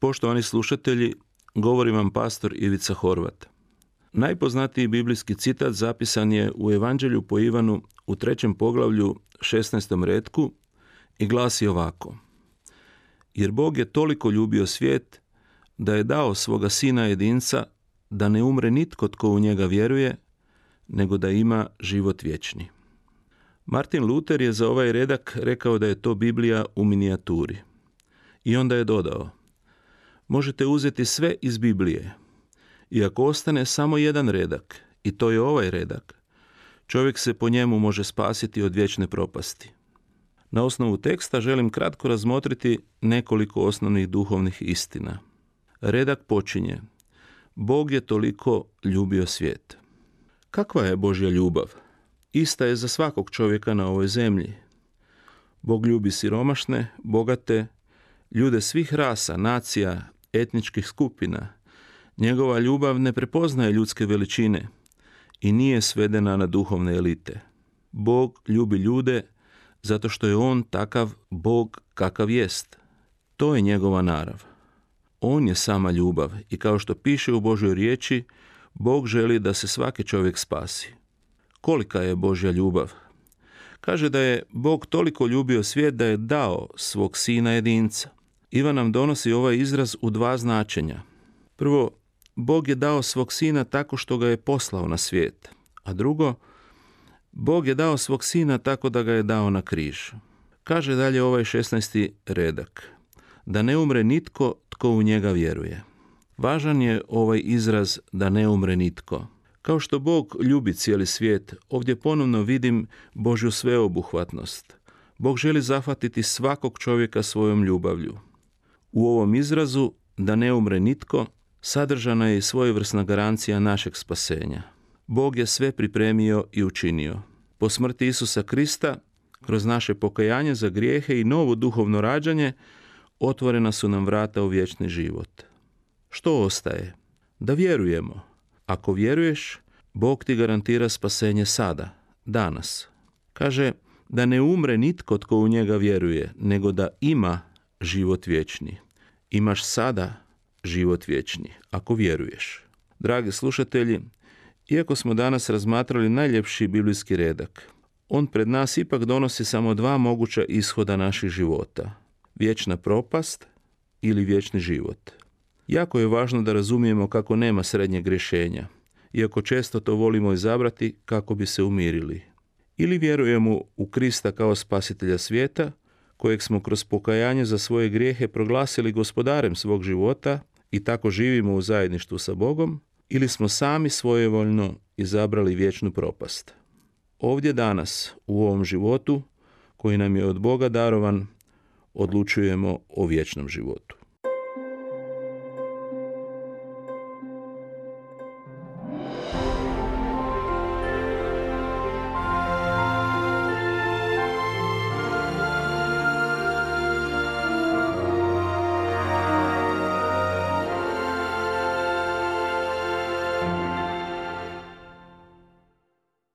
Poštovani slušatelji, govori vam pastor Ivica Horvat. Najpoznatiji biblijski citat zapisan je u Evanđelju po Ivanu u trećem poglavlju 16. redku i glasi ovako. Jer Bog je toliko ljubio svijet da je dao svoga sina jedinca da ne umre nitko tko u njega vjeruje, nego da ima život vječni. Martin Luther je za ovaj redak rekao da je to Biblija u minijaturi. I onda je dodao, možete uzeti sve iz Biblije. I ako ostane samo jedan redak, i to je ovaj redak, čovjek se po njemu može spasiti od vječne propasti. Na osnovu teksta želim kratko razmotriti nekoliko osnovnih duhovnih istina. Redak počinje. Bog je toliko ljubio svijet. Kakva je Božja ljubav? Ista je za svakog čovjeka na ovoj zemlji. Bog ljubi siromašne, bogate, ljude svih rasa, nacija, etničkih skupina. Njegova ljubav ne prepoznaje ljudske veličine i nije svedena na duhovne elite. Bog ljubi ljude zato što je on takav Bog kakav jest. To je njegova narav. On je sama ljubav i kao što piše u Božoj riječi, Bog želi da se svaki čovjek spasi. Kolika je Božja ljubav? Kaže da je Bog toliko ljubio svijet da je dao svog sina jedinca. Ivan nam donosi ovaj izraz u dva značenja. Prvo, Bog je dao svog sina tako što ga je poslao na svijet. A drugo, Bog je dao svog sina tako da ga je dao na križ. Kaže dalje ovaj 16. redak. Da ne umre nitko tko u njega vjeruje. Važan je ovaj izraz da ne umre nitko. Kao što Bog ljubi cijeli svijet, ovdje ponovno vidim Božju sveobuhvatnost. Bog želi zahvatiti svakog čovjeka svojom ljubavlju. U ovom izrazu da ne umre nitko sadržana je i svojevrsna garancija našeg spasenja. Bog je sve pripremio i učinio. Po smrti Isusa Krista, kroz naše pokajanje za grijehe i novo duhovno rađanje, otvorena su nam vrata u vječni život. Što ostaje? Da vjerujemo. Ako vjeruješ, Bog ti garantira spasenje sada, danas. Kaže da ne umre nitko tko u njega vjeruje, nego da ima život vječni. Imaš sada život vječni, ako vjeruješ. Dragi slušatelji, iako smo danas razmatrali najljepši biblijski redak, on pred nas ipak donosi samo dva moguća ishoda naših života. Vječna propast ili vječni život. Jako je važno da razumijemo kako nema srednjeg rješenja, iako često to volimo izabrati kako bi se umirili. Ili vjerujemo u Krista kao spasitelja svijeta, kojeg smo kroz pokajanje za svoje grijehe proglasili gospodarem svog života i tako živimo u zajedništvu sa Bogom, ili smo sami svojevoljno izabrali vječnu propast. Ovdje danas, u ovom životu, koji nam je od Boga darovan, odlučujemo o vječnom životu.